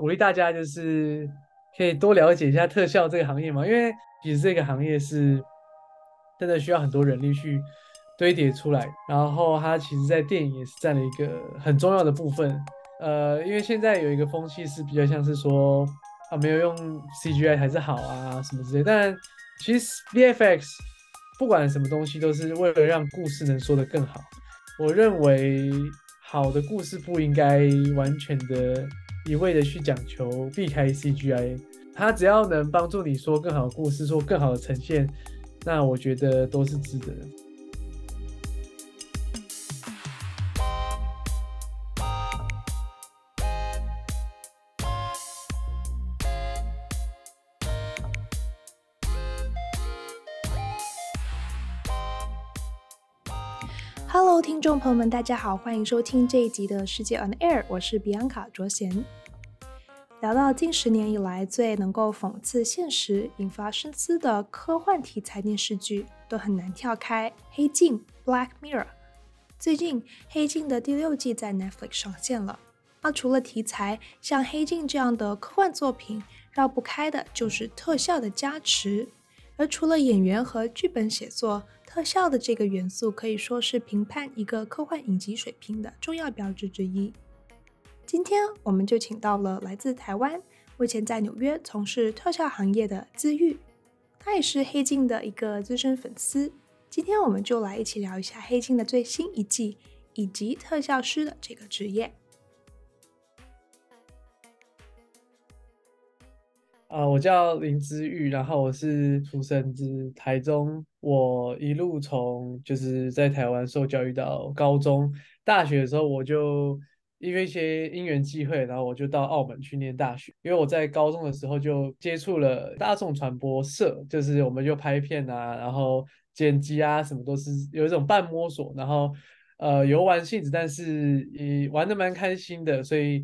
鼓励大家就是可以多了解一下特效这个行业嘛，因为其实这个行业是真的需要很多人力去堆叠出来，然后它其实在电影也是占了一个很重要的部分。呃，因为现在有一个风气是比较像是说啊，没有用 CGI 还是好啊什么之类，但其实 VFX 不管什么东西都是为了让故事能说得更好。我认为好的故事不应该完全的一味的去讲求避开 CGI，它只要能帮助你说更好的故事，说更好的呈现，那我觉得都是值得的。众朋友们，大家好，欢迎收听这一集的世界 On Air，我是比安卡卓贤。聊到近十年以来最能够讽刺现实、引发深思的科幻题材电视剧，都很难跳开《黑镜》（Black Mirror）。最近，《黑镜》的第六季在 Netflix 上线了。那除了题材，像《黑镜》这样的科幻作品，绕不开的就是特效的加持。而除了演员和剧本写作，特效的这个元素可以说是评判一个科幻影集水平的重要标志之一。今天我们就请到了来自台湾、目前在纽约从事特效行业的资玉，他也是黑镜的一个资深粉丝。今天我们就来一起聊一下黑镜的最新一季以及特效师的这个职业。啊，我叫林姿玉，然后我是出生自台中，我一路从就是在台湾受教育到高中、大学的时候，我就因为一些因缘际会，然后我就到澳门去念大学。因为我在高中的时候就接触了大众传播社，就是我们就拍片啊，然后剪辑啊，什么都是有一种半摸索，然后呃游玩性质，但是也玩得蛮开心的，所以。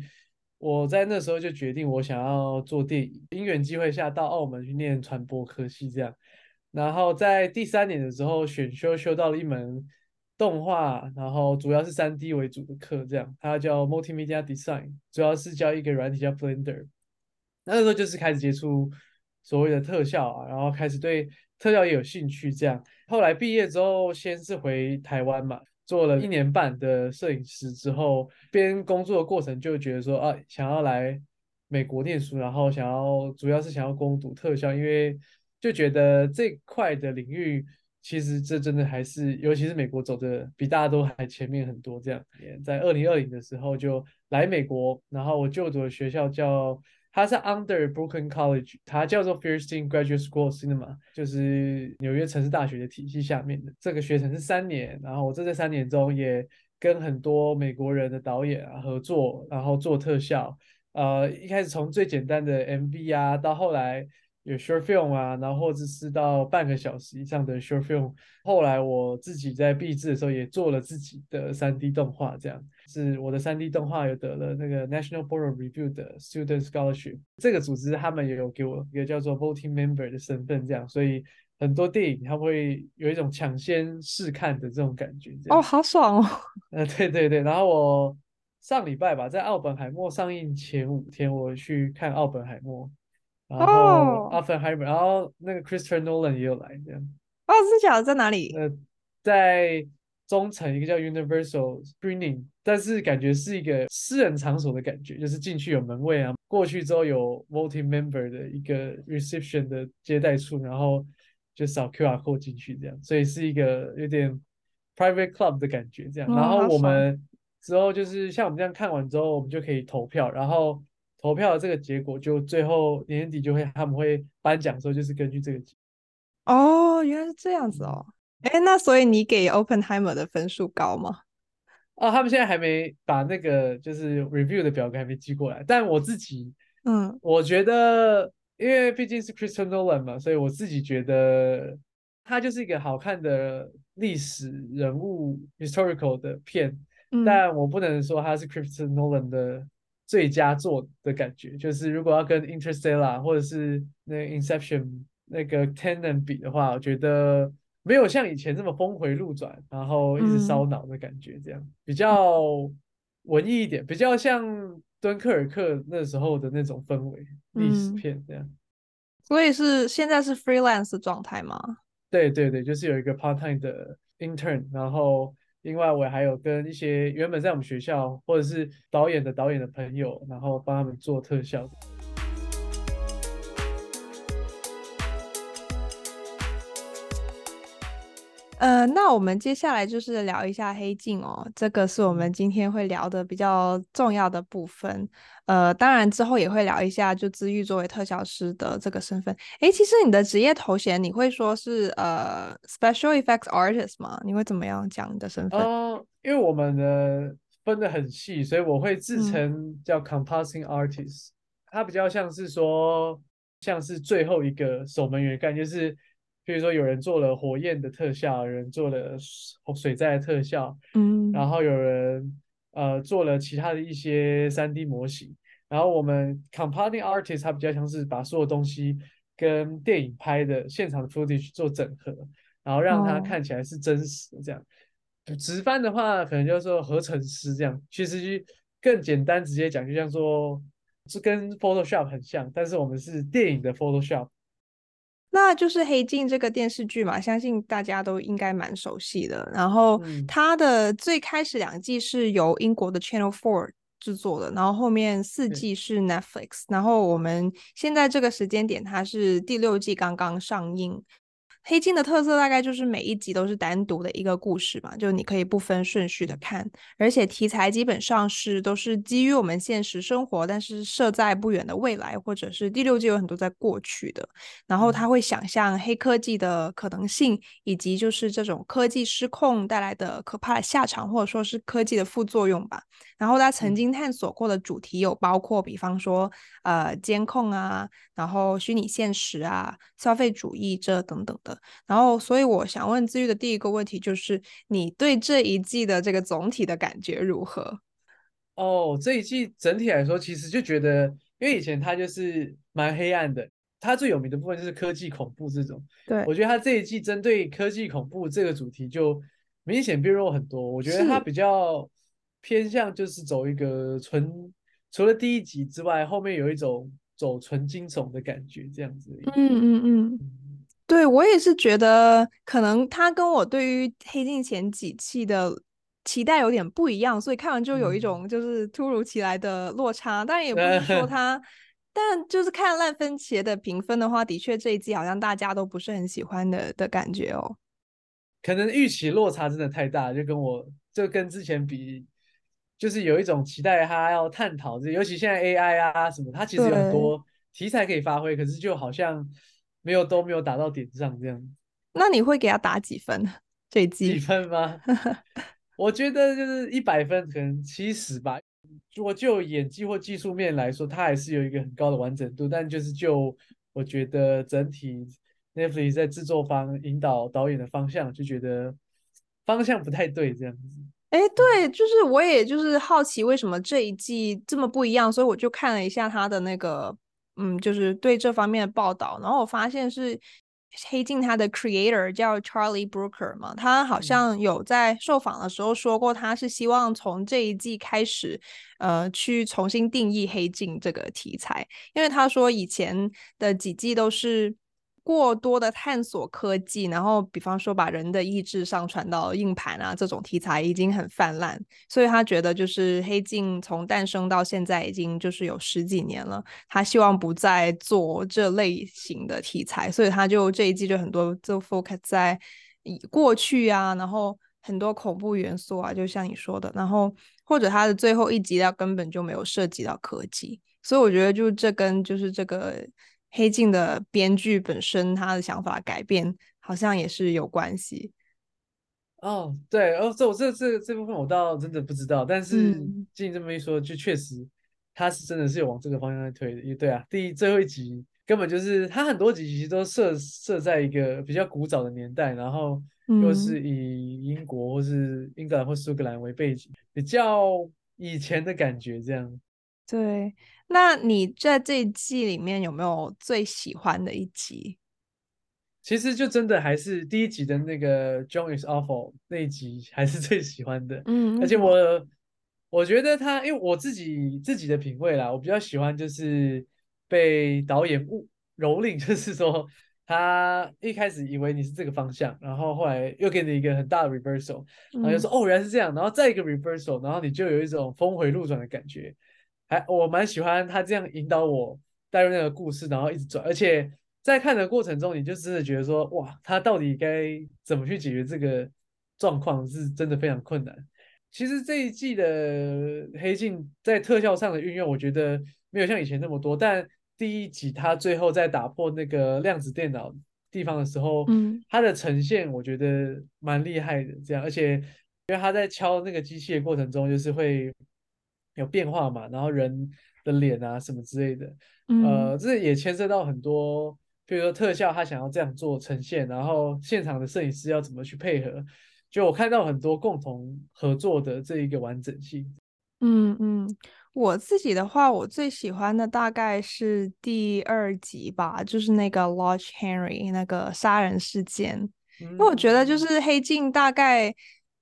我在那时候就决定，我想要做电影。因缘际会下到澳门去念传播科系，这样。然后在第三年的时候选修修到了一门动画，然后主要是 3D 为主的课，这样。它叫 Multimedia Design，主要是教一个软体叫 Blender。那个时候就是开始接触所谓的特效啊，然后开始对特效也有兴趣，这样。后来毕业之后，先是回台湾嘛。做了一年半的摄影师之后，边工作的过程就觉得说啊，想要来美国念书，然后想要主要是想要攻读特效，因为就觉得这块的领域其实这真的还是，尤其是美国走的比大家都还前面很多。这样，在二零二零的时候就来美国，然后我就读的学校叫。它是 Under Brooklyn College，它叫做 Fierstein Graduate School Cinema，就是纽约城市大学的体系下面的。这个学程是三年，然后我在这三年中也跟很多美国人的导演啊合作，然后做特效。呃，一开始从最简单的 MV 啊，到后来。有 short film 啊，然后或者是到半个小时以上的 short film。后来我自己在毕制的时候也做了自己的 3D 动画，这样是我的 3D 动画有得了那个 National Board of Review 的 Student Scholarship。这个组织他们也有给我一个叫做 Voting Member 的身份，这样，所以很多电影它会有一种抢先试看的这种感觉。哦，好爽哦！呃，对对对，然后我上礼拜吧，在奥本海默上映前五天，我去看奥本海默。然后奥本海默，然后那个 Christopher Nolan 也有来，这样。哦，是假的，在哪里？呃，在中城一个叫 Universal Screening，但是感觉是一个私人场所的感觉，就是进去有门卫啊，过去之后有 Voting Member 的一个 Reception 的接待处，然后就扫 QR code 进去这样，所以是一个有点 Private Club 的感觉这样。然后我们之后就是像我们这样看完之后，我们就可以投票，然后。投票的这个结果，就最后年底就会他们会颁奖的时候，就是根据这个。哦，原来是这样子哦。哎，那所以你给 Oppenheimer 的分数高吗？哦，他们现在还没把那个就是 review 的表格还没寄过来。但我自己，嗯，我觉得，因为毕竟是 Christopher Nolan 嘛，所以我自己觉得他就是一个好看的历史人物 historical 的片。嗯，但我不能说他是 Christopher Nolan 的。最佳作的感觉，就是如果要跟 Interstellar 或者是那 Inception 那个 Tenet 比的话，我觉得没有像以前这么峰回路转，然后一直烧脑的感觉，这样比较文艺一点，比较像敦刻尔克那时候的那种氛围，历史片这样。所以是现在是 freelance 状态吗？对对对，就是有一个 part time 的 intern，然后另外我还有跟一些原本在我们学校或者是导演的导演的朋友，然后帮他们做特效。呃，那我们接下来就是聊一下黑镜哦，这个是我们今天会聊的比较重要的部分。呃，当然之后也会聊一下，就资玉作为特效师的这个身份。诶，其实你的职业头衔你会说是呃 special effects artist 吗？你会怎么样讲你的身份？呃，因为我们的分的很细，所以我会自称叫 composing artist，嗯。它比较像是说，像是最后一个守门员干，就是。比如说，有人做了火焰的特效，有人做了水灾的特效，嗯，然后有人呃做了其他的一些 3D 模型，然后我们 composing artist 它比较像是把所有东西跟电影拍的现场的 footage 做整合，然后让它看起来是真实的这样。哦、直翻的话，可能就是说合成师这样，其实更简单直接讲，就像说是跟 Photoshop 很像，但是我们是电影的 Photoshop。那就是《黑镜》这个电视剧嘛，相信大家都应该蛮熟悉的。然后它的最开始两季是由英国的 Channel Four 制作的，然后后面四季是 Netflix。然后我们现在这个时间点，它是第六季刚刚上映。黑镜的特色大概就是每一集都是单独的一个故事嘛，就你可以不分顺序的看，而且题材基本上是都是基于我们现实生活，但是设在不远的未来，或者是第六季有很多在过去的，然后他会想象黑科技的可能性，以及就是这种科技失控带来的可怕的下场，或者说是科技的副作用吧。然后他曾经探索过的主题有包括，比方说呃监控啊，然后虚拟现实啊，消费主义这等等的。然后，所以我想问治愈的第一个问题就是，你对这一季的这个总体的感觉如何？哦，这一季整体来说，其实就觉得，因为以前它就是蛮黑暗的，它最有名的部分就是科技恐怖这种。对，我觉得它这一季针对科技恐怖这个主题就明显变弱很多。我觉得它比较偏向就是走一个纯，除了第一集之外，后面有一种走纯惊悚的感觉，这样子。嗯嗯嗯。对，我也是觉得，可能他跟我对于黑镜前几期的期待有点不一样，所以看完就有一种就是突如其来的落差。当然也不是说 他，但就是看烂番茄的评分的话，的确这一季好像大家都不是很喜欢的的感觉哦。可能预期落差真的太大，就跟我就跟之前比，就是有一种期待他要探讨这，尤其现在 AI 啊什么，它其实有很多题材可以发挥，可是就好像。没有都没有打到点上，这样。那你会给他打几分？这一季？几分吗？我觉得就是一百分，可能七十吧。如果就演技或技术面来说，他还是有一个很高的完整度。但就是就我觉得整体 Netflix 在制作方引导导演的方向，就觉得方向不太对，这样子。哎，对，就是我也就是好奇为什么这一季这么不一样，所以我就看了一下他的那个。嗯，就是对这方面的报道，然后我发现是黑镜它的 creator 叫 Charlie Brooker 嘛，他好像有在受访的时候说过，他是希望从这一季开始，呃，去重新定义黑镜这个题材，因为他说以前的几季都是。过多的探索科技，然后比方说把人的意志上传到硬盘啊，这种题材已经很泛滥，所以他觉得就是黑镜从诞生到现在已经就是有十几年了，他希望不再做这类型的题材，所以他就这一季就很多就 focus 在以过去啊，然后很多恐怖元素啊，就像你说的，然后或者他的最后一集他根本就没有涉及到科技，所以我觉得就这跟就是这个。黑镜的编剧本身，他的想法改变好像也是有关系。哦，对，哦，这我这这这部分我倒真的不知道，但是静这么一说，就确实他是真的是有往这个方向在推的。也对啊，第一最后一集根本就是他很多集其实都设设在一个比较古早的年代，然后又是以英国或是英格兰或苏格兰为背景，比较以前的感觉这样。对。那你在这一季里面有没有最喜欢的一集？其实就真的还是第一集的那个 John is awful 那一集还是最喜欢的。嗯，而且我我觉得他，因为我自己自己的品味啦，我比较喜欢就是被导演误蹂躏，就是说他一开始以为你是这个方向，然后后来又给你一个很大的 reversal，然后就说、嗯、哦原来是这样，然后再一个 reversal，然后你就有一种峰回路转的感觉。还我蛮喜欢他这样引导我带入那个故事，然后一直转，而且在看的过程中，你就真的觉得说哇，他到底该怎么去解决这个状况，是真的非常困难。其实这一季的黑镜在特效上的运用，我觉得没有像以前那么多。但第一集他最后在打破那个量子电脑地方的时候，嗯，它的呈现我觉得蛮厉害的。这样，而且因为他在敲那个机器的过程中，就是会有变化嘛，然后人的脸啊什么之类的，呃，这也牵涉到很多，比如说特效他想要这样做呈现，然后现场的摄影师要怎么去配合。就我看到很多共同合作的这一个完整性。嗯嗯，我自己的话，我最喜欢的大概是第二集吧，就是那个 Lodge Henry 那个杀人事件。嗯、因为我觉得就是黑镜大概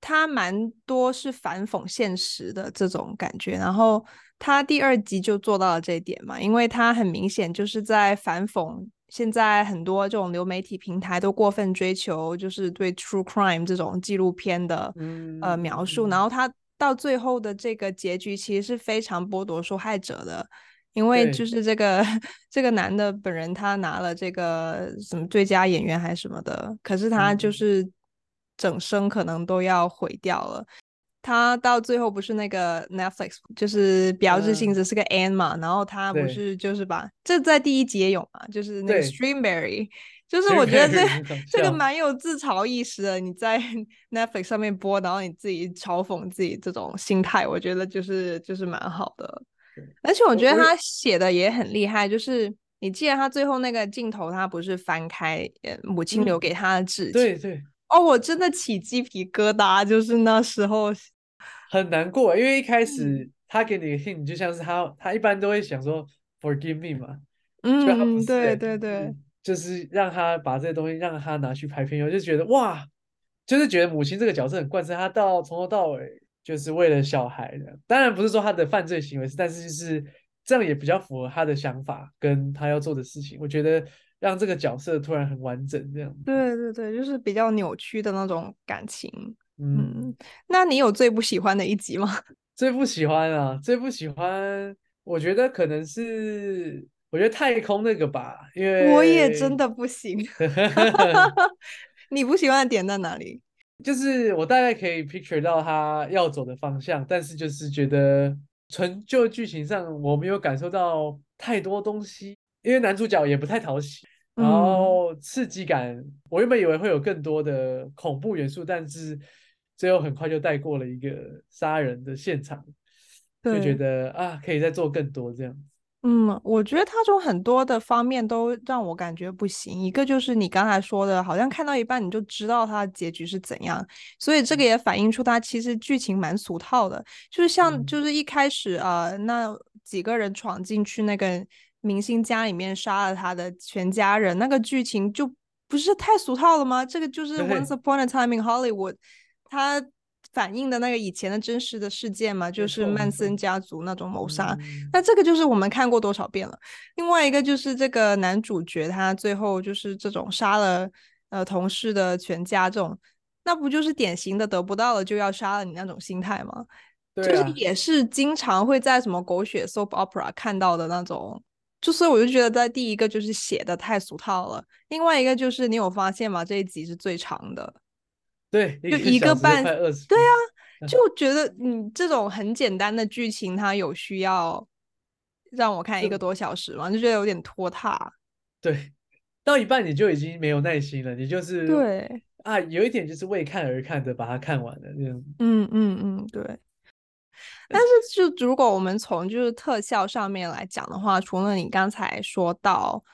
它蛮多是反讽现实的这种感觉，然后他第二集就做到了这一点嘛，因为他很明显就是在反讽。现在很多这种流媒体平台都过分追求，就是对 true crime 这种纪录片的、嗯、呃描述，然后他到最后的这个结局其实是非常剥夺受害者的，因为就是这个 这个男的本人他拿了这个什么最佳演员还是什么的，可是他就是整生可能都要毁掉了。他到最后不是那个 Netflix，就是标志性质是个 N 嘛，嗯、然后他不是就是把这在第一集也有嘛，就是那个 Streamberry，就是我觉得这这个蛮有自嘲意识的。你在 Netflix 上面播，然后你自己嘲讽自己这种心态，我觉得就是就是蛮好的。而且我觉得他写的也很厉害，就是你记得他最后那个镜头，他不是翻开呃母亲留给他的致敬，对对。哦，我真的起鸡皮疙瘩，就是那时候。很难过，因为一开始他给你的 hint 就像是他，他一般都会想说 forgive me 嘛，嗯，对对对，就是让他把这些东西让他拿去拍片，我就觉得哇，就是觉得母亲这个角色很贯彻，他到从头到尾就是为了小孩的，当然不是说他的犯罪行为是，但是就是这样也比较符合他的想法跟他要做的事情，我觉得让这个角色突然很完整这样，对对对，就是比较扭曲的那种感情。嗯，那你有最不喜欢的一集吗？最不喜欢啊，最不喜欢，我觉得可能是，我觉得太空那个吧，因为我也真的不行。你不喜欢的点在哪里？就是我大概可以 picture 到他要走的方向，但是就是觉得纯就剧情上我没有感受到太多东西，因为男主角也不太讨喜。然后刺激感，嗯、我原本以为会有更多的恐怖元素，但是。最后很快就带过了一个杀人的现场，就觉得啊，可以再做更多这样。嗯，我觉得他从很多的方面都让我感觉不行。一个就是你刚才说的，好像看到一半你就知道他的结局是怎样，所以这个也反映出他其实剧情蛮俗套的。就是像就是一开始啊、那几个人闯进去那个明星家里面杀了他的全家人，那个剧情就不是太俗套了吗？这个就是 Once Upon a Time in Hollywood。他反映的那个以前的真实的事件嘛，就是曼森家族那种谋杀。嗯、那这个就是我们看过多少遍了。另外一个就是这个男主角，他最后就是这种杀了呃同事的全家这种，那不就是典型的得不到了就要杀了你那种心态吗？对啊、就是也是经常会在什么狗血 soap opera 看到的那种。就所以我就觉得，在第一个就是写的太俗套了。另外一个就是你有发现吗？这一集是最长的。对，就一个半，对啊，就觉得你这种很简单的剧情，它有需要让我看一个多小时吗？就觉得有点拖沓。对，到一半你就已经没有耐心了，你就是对啊，有一点就是为看而看的，把它看完了这样。嗯嗯嗯，对。但是就如果我们从就是特效上面来讲的话，除了你刚才说到。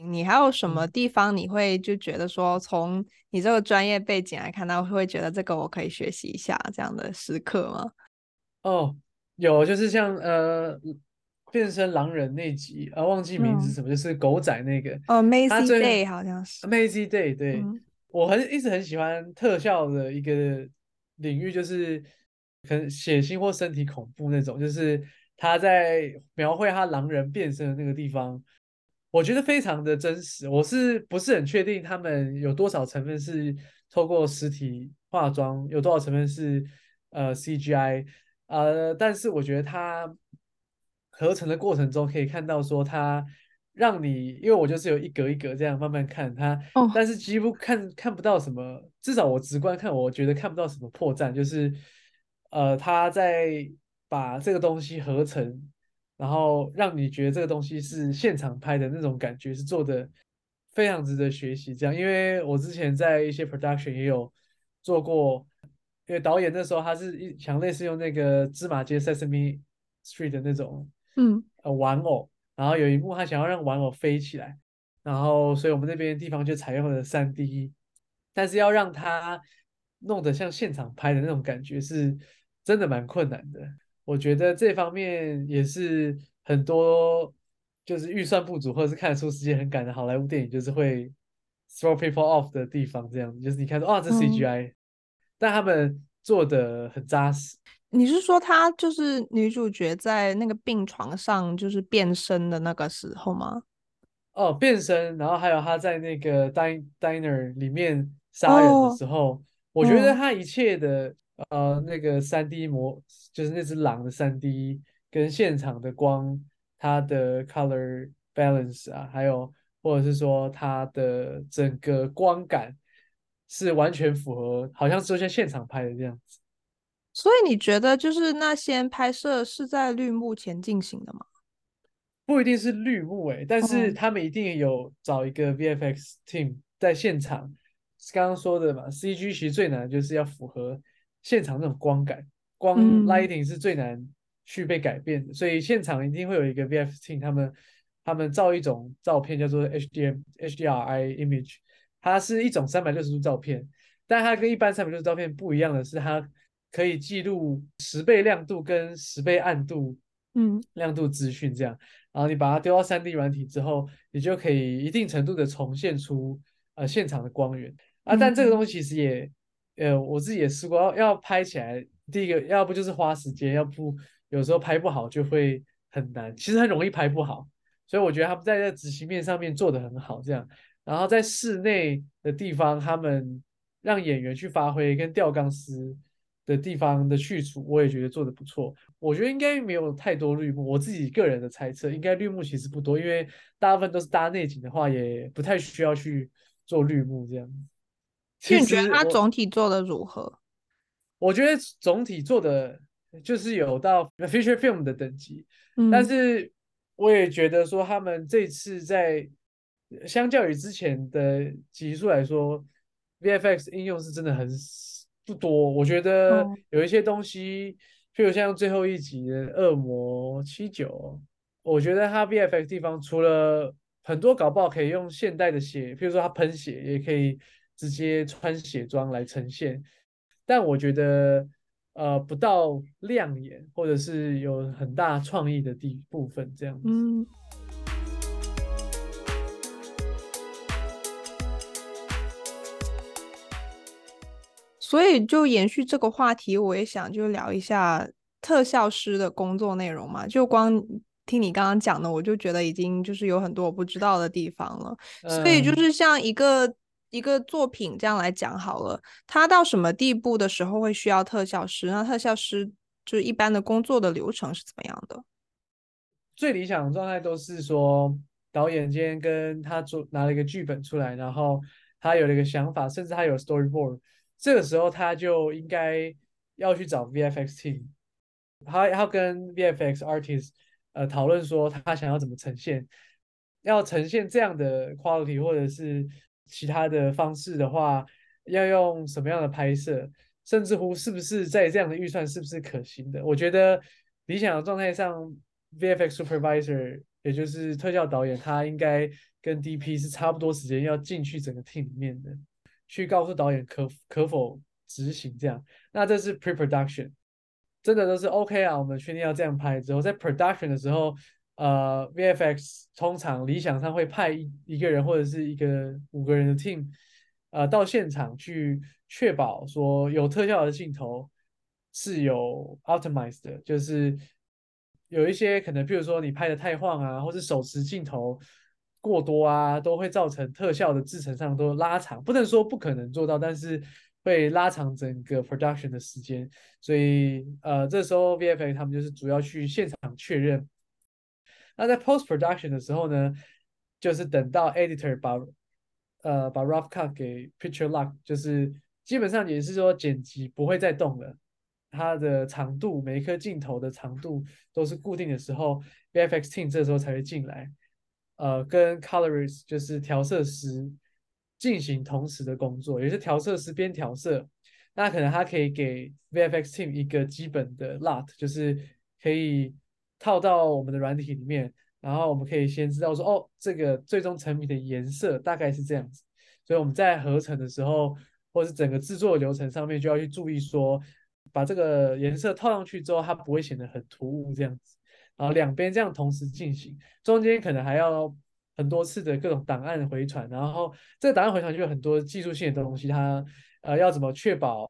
你还有什么地方你会就觉得说，从你这个专业背景来看，他会觉得这个我可以学习一下这样的时刻吗？哦，有，就是像呃，变身狼人那集啊，忘记名字什么，嗯、就是狗仔那个哦，Mazzy Day 好像是 Mazzy Day，对、嗯、我很一直很喜欢特效的一个领域，就是可能血腥或身体恐怖那种，就是他在描绘他狼人变身的那个地方，我觉得非常的真实。我是不是很确定他们有多少成分是透过实体化妆，有多少成分是呃 CGI，呃，但是我觉得它合成的过程中可以看到说它。让你，因为我就是有一格一格这样慢慢看它，oh. 但是几乎看看不到什么，至少我直观看，我觉得看不到什么破绽，就是，呃，他在把这个东西合成，然后让你觉得这个东西是现场拍的那种感觉是做的非常值得学习。这样，因为我之前在一些 production 也有做过，因为导演那时候他是一想类似用那个芝麻街 Sesame Street 的那种，嗯，呃，玩偶。然后有一幕，他想要让玩偶飞起来，然后所以我们那边地方就采用了三 D，但是要让它弄得像现场拍的那种感觉，是真的蛮困难的。我觉得这方面也是很多就是预算不足或者是看得出时间很赶的好莱坞电影，就是会 throw people off 的地方。这样子就是你看说啊，这 CGI，嗯，但他们做的很扎实。你是说她就是女主角在那个病床上就是变身的那个时候吗？哦，变身，然后还有她在那个 din diner 里面杀人的时候，哦、我觉得她一切的、嗯、呃那个三 D 模，就是那只狼的三 D 跟现场的光，它的 color balance 啊，还有或者是说它的整个光感是完全符合，好像是像现场拍的这样子。所以你觉得就是那些拍摄是在绿幕前进行的吗？不一定是绿幕诶、欸，但是他们一定有找一个 VFX team 在现场。刚刚说的嘛，CG 其实最难的就是要符合现场那种光感，光 lighting 是最难去被改变的，嗯、所以现场一定会有一个 VFX team，他们他们照一种照片叫做 HDM HDRI image，它是一种三百六十度照片，但它跟一般三百六十度照片不一样的是它。可以记录十倍亮度跟十倍暗度，嗯，亮度资讯这样，然后你把它丢到 3D 软体之后，你就可以一定程度的重现出呃现场的光源。啊。但这个东西其实也，呃，我自己也试过，要要拍起来，第一个要不就是花时间，要不有时候拍不好就会很难，其实很容易拍不好。所以我觉得他们在这执行面上面做得很好，这样，然后在室内的地方，他们让演员去发挥跟吊钢丝的地方的去除，我也觉得做得不错。我觉得应该没有太多绿幕，我自己个人的猜测，应该绿幕其实不多，因为大部分都是搭内景的话，也不太需要去做绿幕这样。其实你觉得它总体做的如何？我觉得总体做的就是有到 feature film 的等级，嗯，但是我也觉得说他们这次在相较于之前的集数来说，VFX 应用是真的很。不多，我觉得有一些东西，譬如像最后一集的《恶魔七九》，我觉得它 VFX 地方除了很多搞不好可以用现代的血，譬如说它喷血，也可以直接穿鞋装来呈现，但我觉得呃不到亮眼，或者是有很大创意的地部分这样子。嗯所以就延续这个话题，我也想就聊一下特效师的工作内容嘛。就光听你刚刚讲的，我就觉得已经就是有很多我不知道的地方了。所以就是像一个一个作品这样来讲好了，它到什么地步的时候会需要特效师？那特效师就是一般的工作的流程是怎么样的？最理想的状态都是说，导演今天跟他做拿了一个剧本出来，然后他有了一个想法，甚至他有 storyboard。这个时候他就应该要去找 VFX team，他要跟 VFX artist 呃讨论说他想要怎么呈现，要呈现这样的 quality 或者是其他的方式的话，要用什么样的拍摄，甚至乎是不是在这样的预算是不是可行的？我觉得理想的状态上，VFX supervisor 也就是特效导演，他应该跟 DP 是差不多时间要进去整个 team 里面的。去告诉导演可可否执行这样，那这是 pre-production，真的都是 OK 啊，我们确定要这样拍之后，在 production 的时候，呃，VFX 通常理想上会派一一个人或者是一个五个人的 team，呃，到现场去确保说有特效的镜头是有 optimized 的，就是有一些可能，譬如说你拍的太晃啊，或是手持镜头过多啊，都会造成特效的制程上都拉长。不能说不可能做到，但是会拉长整个 production 的时间。所以呃，这时候 VFX 他们就是主要去现场确认。那在 post production 的时候呢，就是等到 editor 把呃把 rough cut 给 picture lock，就是基本上也是说剪辑不会再动了。它的长度，每一颗镜头的长度都是固定的时候，VFX team 这时候才会进来，呃，跟 colorist 就是调色师进行同时的工作，也是调色师边调色，那可能他可以给 VFX team 一个基本的 LUT，就是可以套到我们的软体里面，然后我们可以先知道说，哦，这个最终成品的颜色大概是这样子，所以我们在合成的时候，或是整个制作流程上面就要去注意说。把这个颜色套上去之后，它不会显得很突兀这样子。然后两边这样同时进行，中间可能还要很多次的各种档案回传。然后这个档案回传就有很多技术性的东西，它呃要怎么确保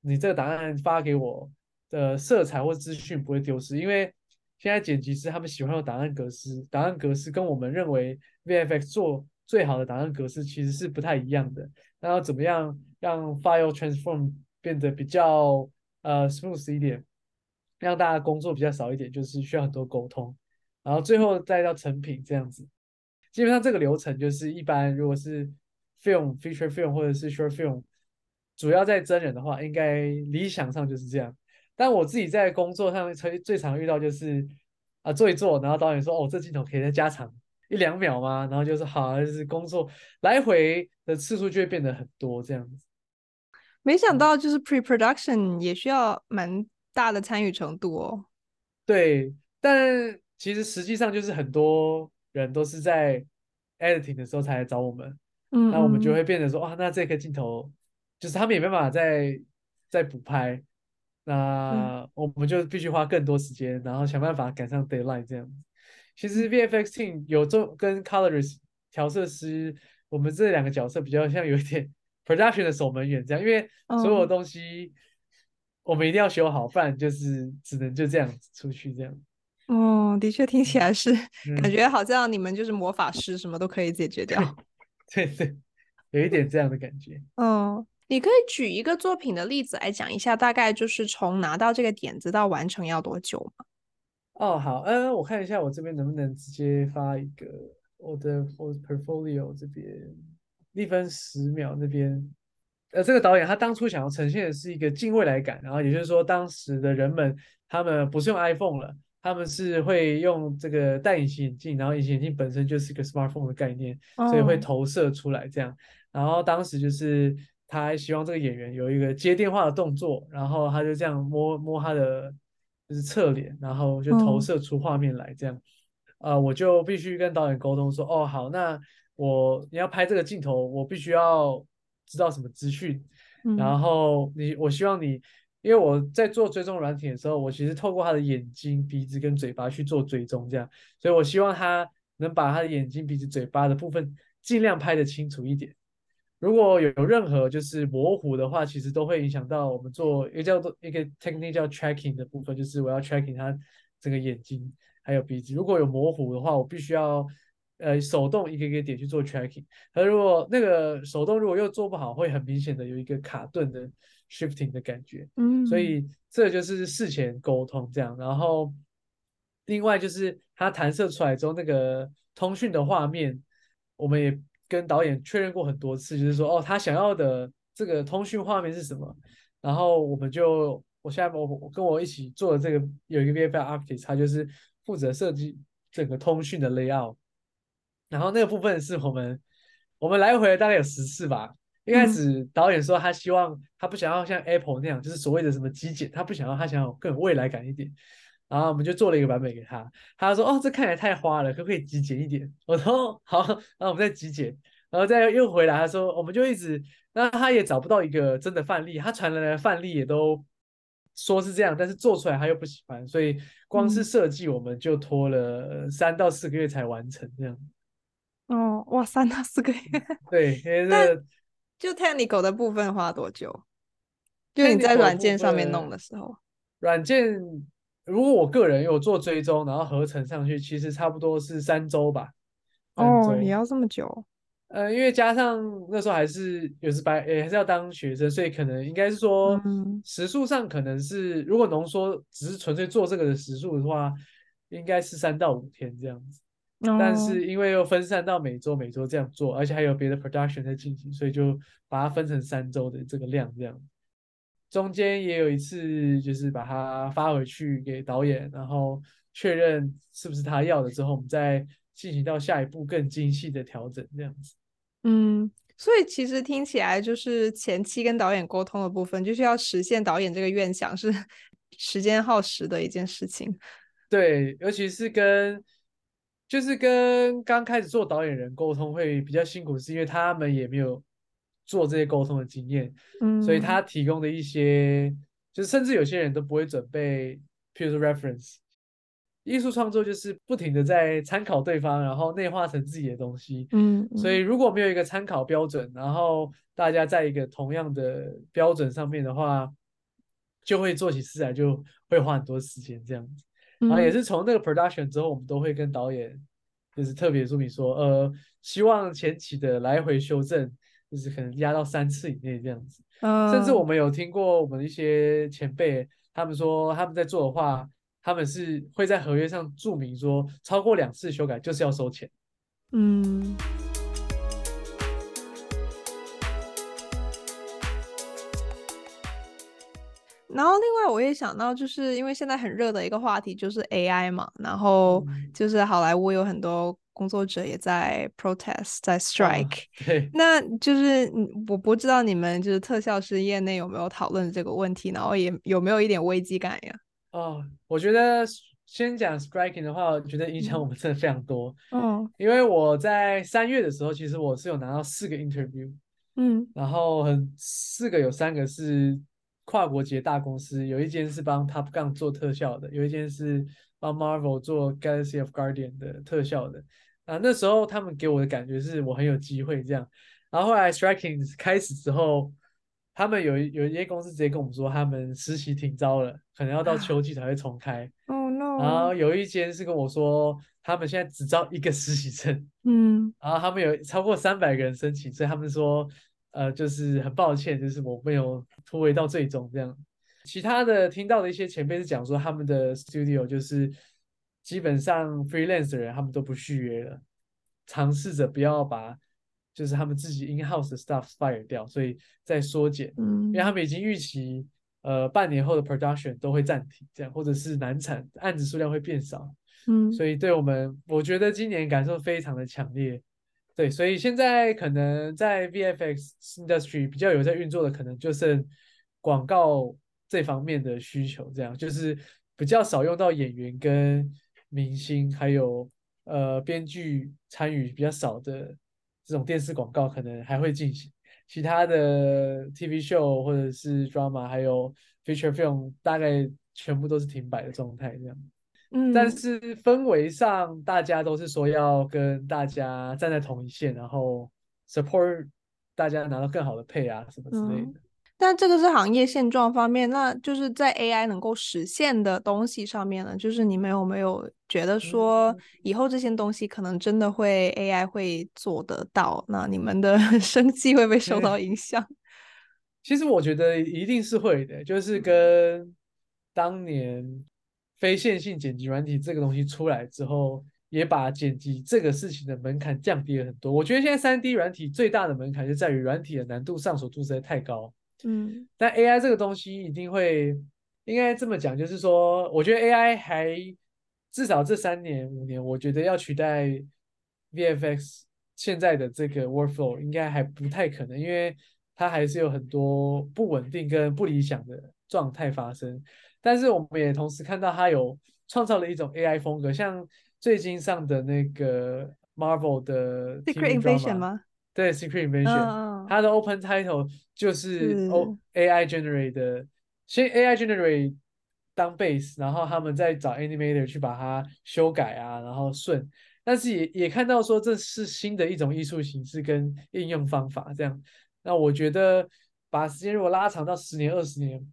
你这个档案发给我的色彩或资讯不会丢失？因为现在剪辑师他们喜欢用档案格式，档案格式跟我们认为 VFX 做最好的档案格式其实是不太一样的。那要怎么样让 file transform 变得比较呃，smooth 一点，让大家工作比较少一点，就是需要很多沟通，然后最后再到成品这样子。基本上这个流程就是一般如果是 film、feature film 或者是 short film，主要在真人的话，应该理想上就是这样。但我自己在工作上最最常遇到就是啊做一做，然后导演说哦这镜头可以再加长一两秒吗？然后就是好，就是工作来回的次数就会变得很多这样子。没想到就是 pre-production 也需要蛮大的参与程度哦。对，但其实实际上就是很多人都是在 editing 的时候才来找我们，嗯，那我们就会变得说，哇，那这颗镜头就是他们也没办法再再补拍，那我们就必须花更多时间，然后想办法赶上 deadline 这样。其实 VFX team 有做跟 colorist 调色师，我们这两个角色比较像有一点。production 的守门员这样，因为所有东西我们一定要修好，不然就是只能就这样出去这样。哦，的确听起来是、嗯、感觉好像你们就是魔法师，什么都可以解决掉。对对，有一点这样的感觉。嗯，你可以举一个作品的例子来讲一下，大概就是从拿到这个点子到完成要多久吗？哦，好，嗯，我看一下我这边能不能直接发一个我的我的 portfolio 这边。一分十秒那边，呃，这个导演他当初想要呈现的是一个近未来感，然后也就是说，当时的人们他们不是用 iPhone 了，他们是会用这个戴隐形眼镜，然后隐形眼镜本身就是一个 smartphone 的概念，所以会投射出来这样。然后当时就是他还希望这个演员有一个接电话的动作，然后他就这样摸摸他的就是侧脸，然后就投射出画面来这样。呃，我就必须跟导演沟通说，哦，好，那。我你要拍这个镜头，我必须要知道什么资讯，嗯、然后你我希望你，因为我在做追踪软体的时候，我其实透过他的眼睛、鼻子跟嘴巴去做追踪，这样，所以我希望他能把他的眼睛、鼻子、嘴巴的部分尽量拍得清楚一点。如果有有任何就是模糊的话，其实都会影响到我们做一个叫做一个 technique 叫 tracking 的部分，就是我要 tracking 他整个眼睛还有鼻子。如果有模糊的话，我必须要。呃，手动一个一个点去做 tracking，而如果那个手动如果又做不好，会很明显的有一个卡顿的 shifting 的感觉。嗯，所以这就是事前沟通这样。然后另外就是它弹射出来之后，那个通讯的画面，我们也跟导演确认过很多次，就是说哦，他想要的这个通讯画面是什么。然后我们就，我现在我我跟我一起做的这个有一个 VFX artist，他就是负责设计整个通讯的 layout。然后那个部分是我们，我们来回大概有十次吧。一开始导演说他希望他不想要像 Apple 那样，就是所谓的什么极简，他不想要，他想要更有未来感一点。然后我们就做了一个版本给他，他说：“哦，这看起来太花了，可不可以极简一点？” 我说：“好。”然后我们再极简，然后再又回来，他说：“我们就一直……那他也找不到一个真的范例，他传来的范例也都说是这样，但是做出来他又不喜欢，所以光是设计我们就拖了三到四个月才完成这样。”哦，哇，三到四个月。对，但就 technical 的部分花多久？就你在软件上面弄的时候。软件，如果我个人有做追踪，然后合成上去，其实差不多是三周吧。哦，你要这么久？呃，因为加上那时候还是有时白，也，还是要当学生，所以可能应该是说，时数上可能是，如果浓缩只是纯粹做这个的时数的话，应该是三到五天这样子。但是因为又分散到每周每周这样做，而且还有别的 production 在进行，所以就把它分成三周的这个量这样。中间也有一次就是把它发回去给导演，然后确认是不是他要的之后，我们再进行到下一步更精细的调整这样子。嗯，所以其实听起来就是前期跟导演沟通的部分，就是要实现导演这个愿想，是 时间耗时的一件事情。对，尤其是跟。就是跟刚开始做导演人沟通会比较辛苦，是因为他们也没有做这些沟通的经验，嗯，所以他提供的一些，就是甚至有些人都不会准备，譬如说 reference，艺术创作就是不停的在参考对方，然后内化成自己的东西，嗯，所以如果没有一个参考标准，然后大家在一个同样的标准上面的话，就会做起事来就会花很多时间这样子。然后也是从那个 production 之后，我们都会跟导演就是特别注明说，呃，希望前期的来回修正，就是可能压到三次以内这样子。嗯，甚至我们有听过我们一些前辈，他们说他们在做的话，他们是会在合约上注明说，超过两次修改就是要收钱。嗯。然后另外我也想到，就是因为现在很热的一个话题就是 AI 嘛，然后就是好莱坞有很多工作者也在 protest，在 strike。对，那就是我不知道你们就是特效师业内有没有讨论这个问题，然后也有没有一点危机感呀？哦，我觉得先讲 striking 的话，我觉得影响我们真的非常多。嗯，因为我在三月的时候，其实我是有拿到四个 interview，嗯，然后很四个有三个是。跨国级大公司有一间是帮 Top Gun 做特效的，有一间是帮 Marvel 做 Galaxy of Guardian 的特效的。啊，那时候他们给我的感觉是我很有机会这样。然后后来 Striking 开始之后，他们有有一些公司直接跟我们说，他们实习停招了，可能要到秋季才会重开。Oh no！然后有一间是跟我说，他们现在只招一个实习生。嗯。然后他们有超过三百个人申请，所以他们说。呃，就是很抱歉，就是我没有突围到最终这样。其他的听到的一些前辈是讲说，他们的 studio 就是基本上 freelance 的人他们都不续约了，尝试着不要把就是他们自己 in house 的 staff fire 掉，所以在缩减，嗯，因为他们已经预期呃半年后的 production 都会暂停，这样或者是难产，案子数量会变少，嗯，所以对我们，我觉得今年感受非常的强烈。对，所以现在可能在 VFX industry 比较有在运作的，可能就是广告这方面的需求，这样就是比较少用到演员跟明星，还有呃编剧参与比较少的这种电视广告，可能还会进行。其他的 TV show 或者是 drama，还有 feature film，大概全部都是停摆的状态，这样。嗯，但是氛围上，大家都是说要跟大家站在同一线，然后 support 大家拿到更好的配啊什么之类的。嗯，但这个是行业现状方面，那就是在 AI 能够实现的东西上面呢，就是你们有没有觉得说以后这些东西可能真的会 AI 会做得到？那你们的 生计会不会受到影响？其实我觉得一定是会的，就是跟当年。非线性剪辑软体这个东西出来之后，也把剪辑这个事情的门槛降低了很多。我觉得现在三 D 软体最大的门槛就在于软体的难度上手度实在太高。嗯，但 AI 这个东西一定会，应该这么讲，就是说，我觉得 AI 还至少这三年五年，我觉得要取代 VFX 现在的这个 workflow 应该还不太可能，因为它还是有很多不稳定跟不理想的状态发生。但是我们也同时看到，它有创造了一种 AI 风格，像最近上的那个 Marvel 的 Secret Invasion 吗？对，Secret Invention，它的 Open Title 就是 O AI generate 的，先 AI generate 当 base，然后他们再找 Animator 去把它修改啊，然后顺。但是也也看到说，这是新的一种艺术形式跟应用方法，这样。那我觉得把时间如果拉长到十年、二十年。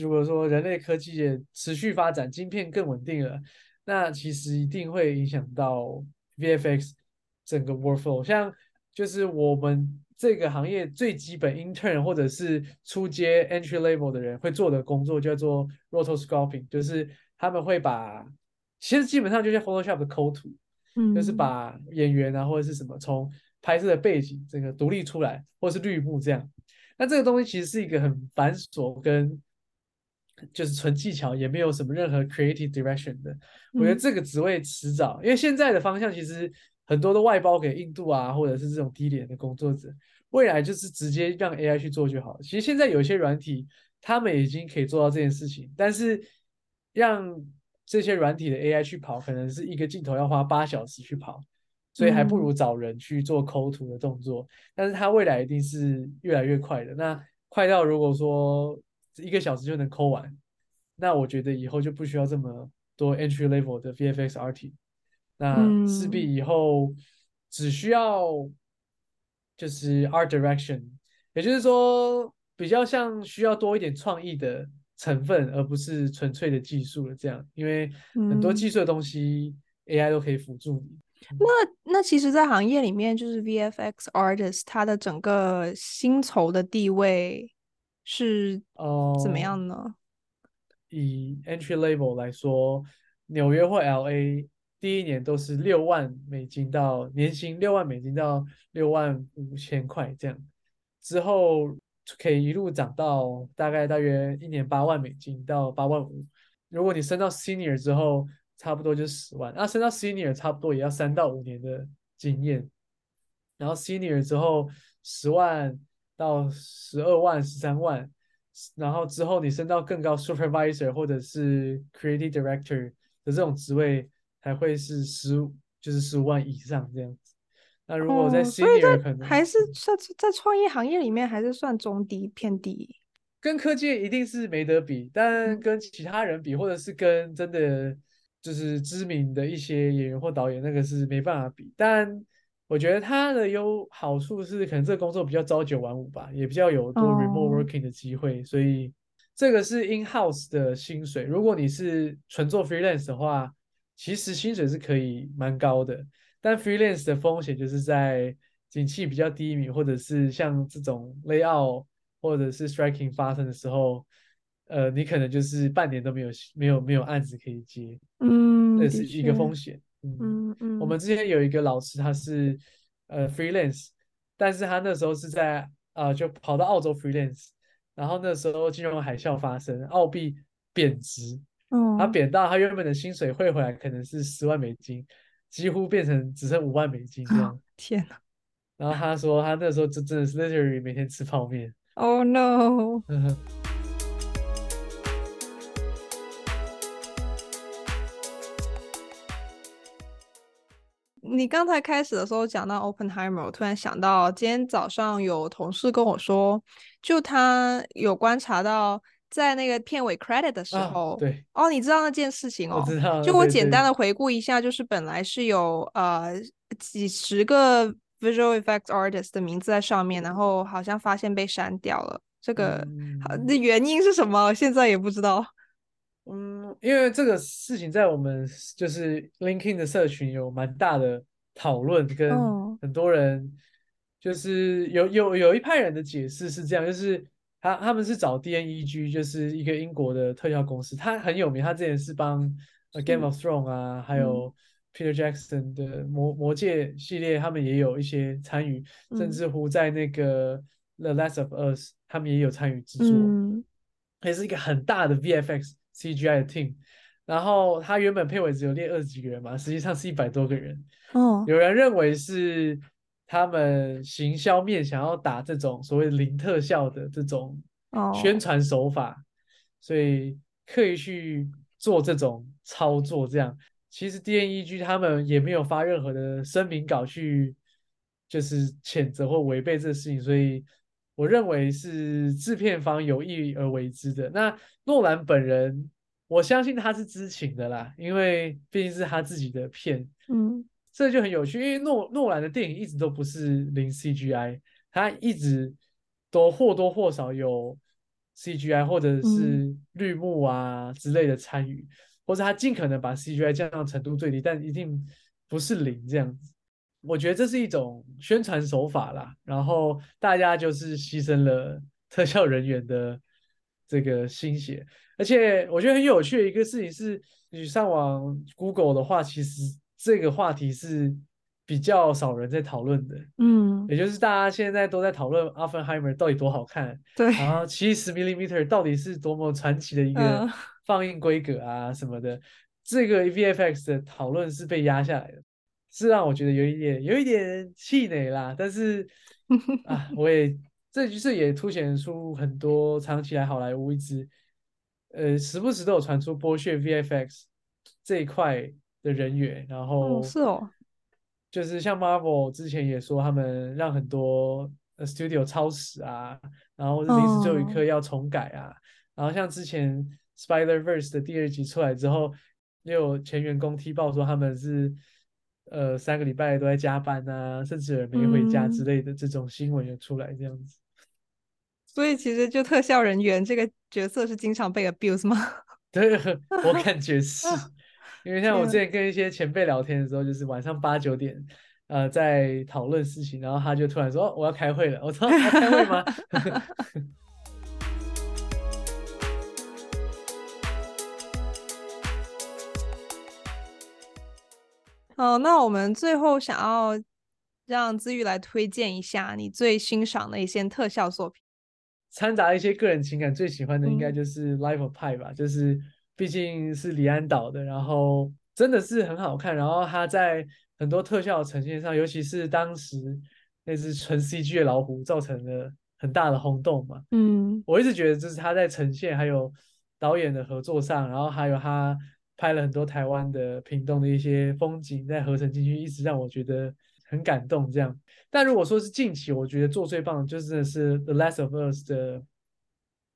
如果说人类科技也持续发展，晶片更稳定了，那其实一定会影响到 VFX 整个 workflow。像就是我们这个行业最基本 intern 或者是初阶 entry level 的人会做的工作叫做 rotoscoping，就是他们会把其实基本上就像 Photoshop 的抠图，嗯，就是把演员啊或者是什么从拍摄的背景这个独立出来，或是绿幕这样。那这个东西其实是一个很繁琐跟就是纯技巧，也没有什么任何 creative direction 的。我觉得这个职位迟早，因为现在的方向其实。很多都外包给印度啊，或者是这种低廉的工作者，未来就是直接让 AI 去做就好。其实现在有些软体，他们已经可以做到这件事情，但是让这些软体的 AI 去跑，可能是一个镜头要花八小时去跑，所以还不如找人去做抠图的动作。但是它未来一定是越来越快的，那快到如果说一个小时就能抠完，那我觉得以后就不需要这么多 entry level 的 VFX artist。那势必以后只需要就是 art direction，也就是说比较像需要多一点创意的成分，而不是纯粹的技术了。这样，因为很多技术的东西 AI 都可以辅助你。那那其实，在行业里面，就是 VFX artist 它的整个薪酬的地位是哦怎么样呢？呃，以 entry level 来说，纽约或 LA。第一年都是六万美金到年薪六万美金到六万五千块这样，之后可以一路涨到大概大约一年八万美金到八万五。如果你升到 senior 之后，差不多就十万。那升到 senior 差不多也要三到五年的经验，然后 senior 之后十万到十二万、十三万，然后之后你升到更高 supervisor 或者是 creative director 的这种职位。还会是十五，就是十五万以上这样子。那如果在 senior 可能还是在在创业行业里面还是算中低偏低，跟科技一定是没得比，但跟其他人比，或者是跟真的就是知名的一些演员或导演，那个是没办法比。但我觉得他的优好处是，可能这个工作比较朝九晚五吧，也比较有多 remote working 的机会，所以这个是 in house 的薪水。如果你是纯做 freelance 的话。其实薪水是可以蛮高的，但 freelance 的风险就是在景气比较低迷，或者是像这种 layout 或者是 striking 发生的时候，呃，你可能就是半年都没有没有没有案子可以接，嗯，这是一个风险。嗯嗯，嗯，我们之前有一个老师，他是呃 freelance，但是他那时候是在啊、呃，就跑到澳洲 freelance，然后那时候金融海啸发生，澳币贬值。嗯，他贬到他原本的薪水汇回来可能是十万美金，几乎变成只剩五万美金这样。哦、天哪！然后他说他那时候就真的是 literally 每天吃泡面。Oh no！你刚才开始的时候讲到 Oppenheimer，我突然想到今天早上有同事跟我说，就他有观察到。在那个片尾 credit 的时候，啊、对哦，你知道那件事情哦？我知道。就我简单的回顾一下，就是本来是有呃几十个 visual effects artist 的名字在上面，然后好像发现被删掉了。这个、那原因是什么？现在也不知道。嗯，因为这个事情在我们就是 LinkedIn 的社群有蛮大的讨论，跟很多人就是有有有一派人的解释是这样，就是。他他们是找 DNEG，就是一个英国的特效公司，他很有名。他之前是帮《Game of Thrones》啊，还有 Peter Jackson 的魔《魔魔戒》系列，他们也有一些参与，甚至乎在那个《The Last of Us》，他们也有参与制作。嗯，也是一个很大的 VFX CGI 的 team。然后他原本配尾只有列二十几个人嘛，实际上是一百多个人。哦，有人认为是。他们行销面想要打这种所谓零特效的这种宣传手法，oh. 所以刻意去做这种操作。这样其实 DNEG 他们也没有发任何的声明稿去就是谴责或违背这个事情，所以我认为是制片方有意而为之的。那诺兰本人，我相信他是知情的啦，因为毕竟是他自己的片。嗯。这就很有趣，因为诺诺兰的电影一直都不是零 CGI，他一直都或多或少有 CGI 或者是绿幕啊之类的参与，嗯、或者他尽可能把 CGI 降到程度最低，但一定不是零这样子。我觉得这是一种宣传手法啦，然后大家就是牺牲了 特效人员的这个心血，而且我觉得很有趣的一个事情是，你上网 Google 的话，其实这个话题是比较少人在讨论的，嗯，也就是大家现在都在讨论 Oppenheimer 到底多好看，对，然后七十 millimeter 到底是多么传奇的一个 放映规格啊什么的，嗯、这个 VFX 的讨论是被压下来的。是让我觉得有一点有一点气馁啦，但是 啊，我也这就是也凸显出很多长期来好莱坞一直呃时不时都有传出剥削 VFX 这一块的人员，然后是哦，就是像 Marvel 之前也说他们让很多 studio 超时啊，然后临时最后一刻要重改啊，然后像之前 Spider-Verse 的第二集出来之后，也有前员工踢爆说他们是。呃，三个礼拜都在加班啊，甚至没回家之类的这种新闻也出来，这样子。所以其实就特效人员这个角色是经常被 abuse 吗？对，我感觉是，因为像我之前跟一些前辈聊天的时候，就是晚上八九点，呃，在讨论事情，然后他就突然说：“哦，我要开会了。”我说：“要开会吗？” 哦，那我们最后想要让姿玉来推荐一下你最欣赏的一些特效作品，掺杂一些个人情感，最喜欢的应该就是《Life of Pi》吧，嗯、就是毕竟是李安导的，然后真的是很好看，然后他在很多特效呈现上，尤其是当时那只纯 CG 的老虎，造成了很大的轰动嘛。嗯，我一直觉得就是他在呈现，还有导演的合作上，然后还有他。拍了很多台湾的屏东的一些风景，在合成进去，一直让我觉得很感动。这样，但如果说是近期，我觉得做最棒的就真的是《The Last of Us》的，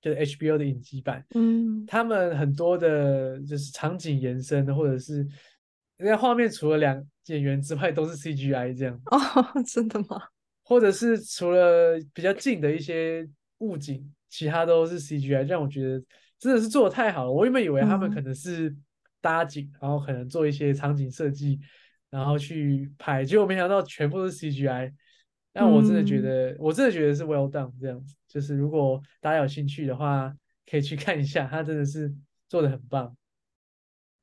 就是 HBO 的影集版。嗯，他们很多的就是场景延伸的，或者是那画面除了两演员之外都是 CGI 这样。哦，真的吗？或者是除了比较近的一些物景，其他都是 CGI，让我觉得真的是做的太好了。我原本以为他们可能是、嗯。搭景，然后可能做一些场景设计，然后去拍，结果没想到全部都是 CGI。但我真的觉得，嗯、我真的觉得是 well done 这样子。就是如果大家有兴趣的话，可以去看一下，他真的是做的很棒。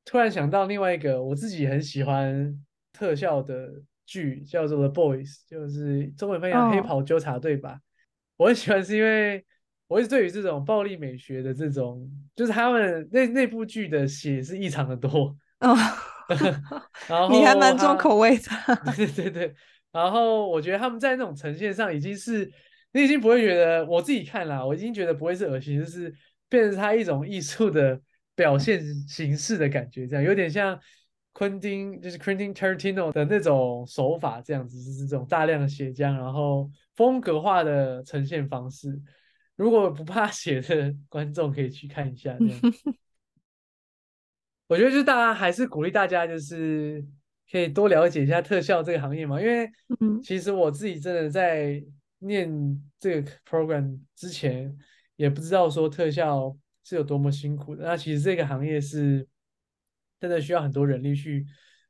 突然想到另外一个我自己很喜欢特效的剧，叫做 The Boys，就是中文翻译《黑袍纠察队》吧。哦、我很喜欢是因为。我一直对于这种暴力美学的这种，就是他们那那部剧的血是异常的多哦，然后你还蛮重口味的，对对对，然后我觉得他们在那种呈现上已经是，你已经不会觉得，我自己看了，我已经觉得不会是恶心，就是变成他一种艺术的表现形式的感觉，这样有点像昆汀，就是 Quentin Tarantino 的那种手法，这样子就是这种大量的血浆，然后风格化的呈现方式。如果不怕血的观众可以去看一下，这样。我觉得就是大家还是鼓励大家，就是可以多了解一下特效这个行业嘛。因为其实我自己真的在念这个 program 之前，也不知道说特效是有多么辛苦的。那其实这个行业是真的需要很多人力去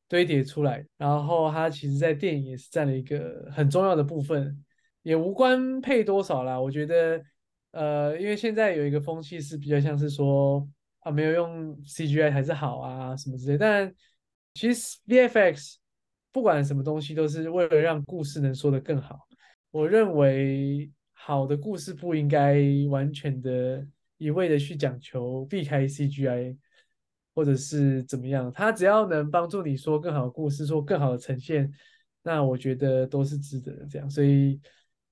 堆叠出来。然后它其实，在电影也是占了一个很重要的部分，也无关配多少啦。我觉得。呃，因为现在有一个风气是比较像是说啊，没有用 CGI 还是好啊什么之类。但其实 VFX 不管什么东西都是为了让故事能说得更好。我认为好的故事不应该完全的一味的去讲求避开 CGI 或者是怎么样，它只要能帮助你说更好的故事，说更好的呈现，那我觉得都是值得的。这样，所以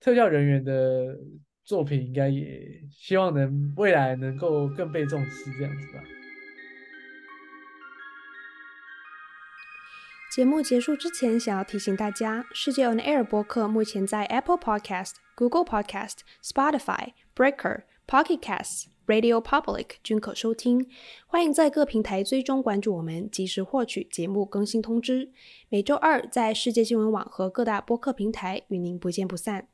特效人员的。作品应该也希望能未来能够更被重视，这样子吧。节目结束之前，想要提醒大家，世界 On Air 播客目前在 Apple Podcast、Google Podcast、Spotify、Breaker、Pocket Casts、Radio Public 均可收听。欢迎在各平台追踪关注我们，及时获取节目更新通知。每周二在世界新闻网和各大播客平台与您不见不散。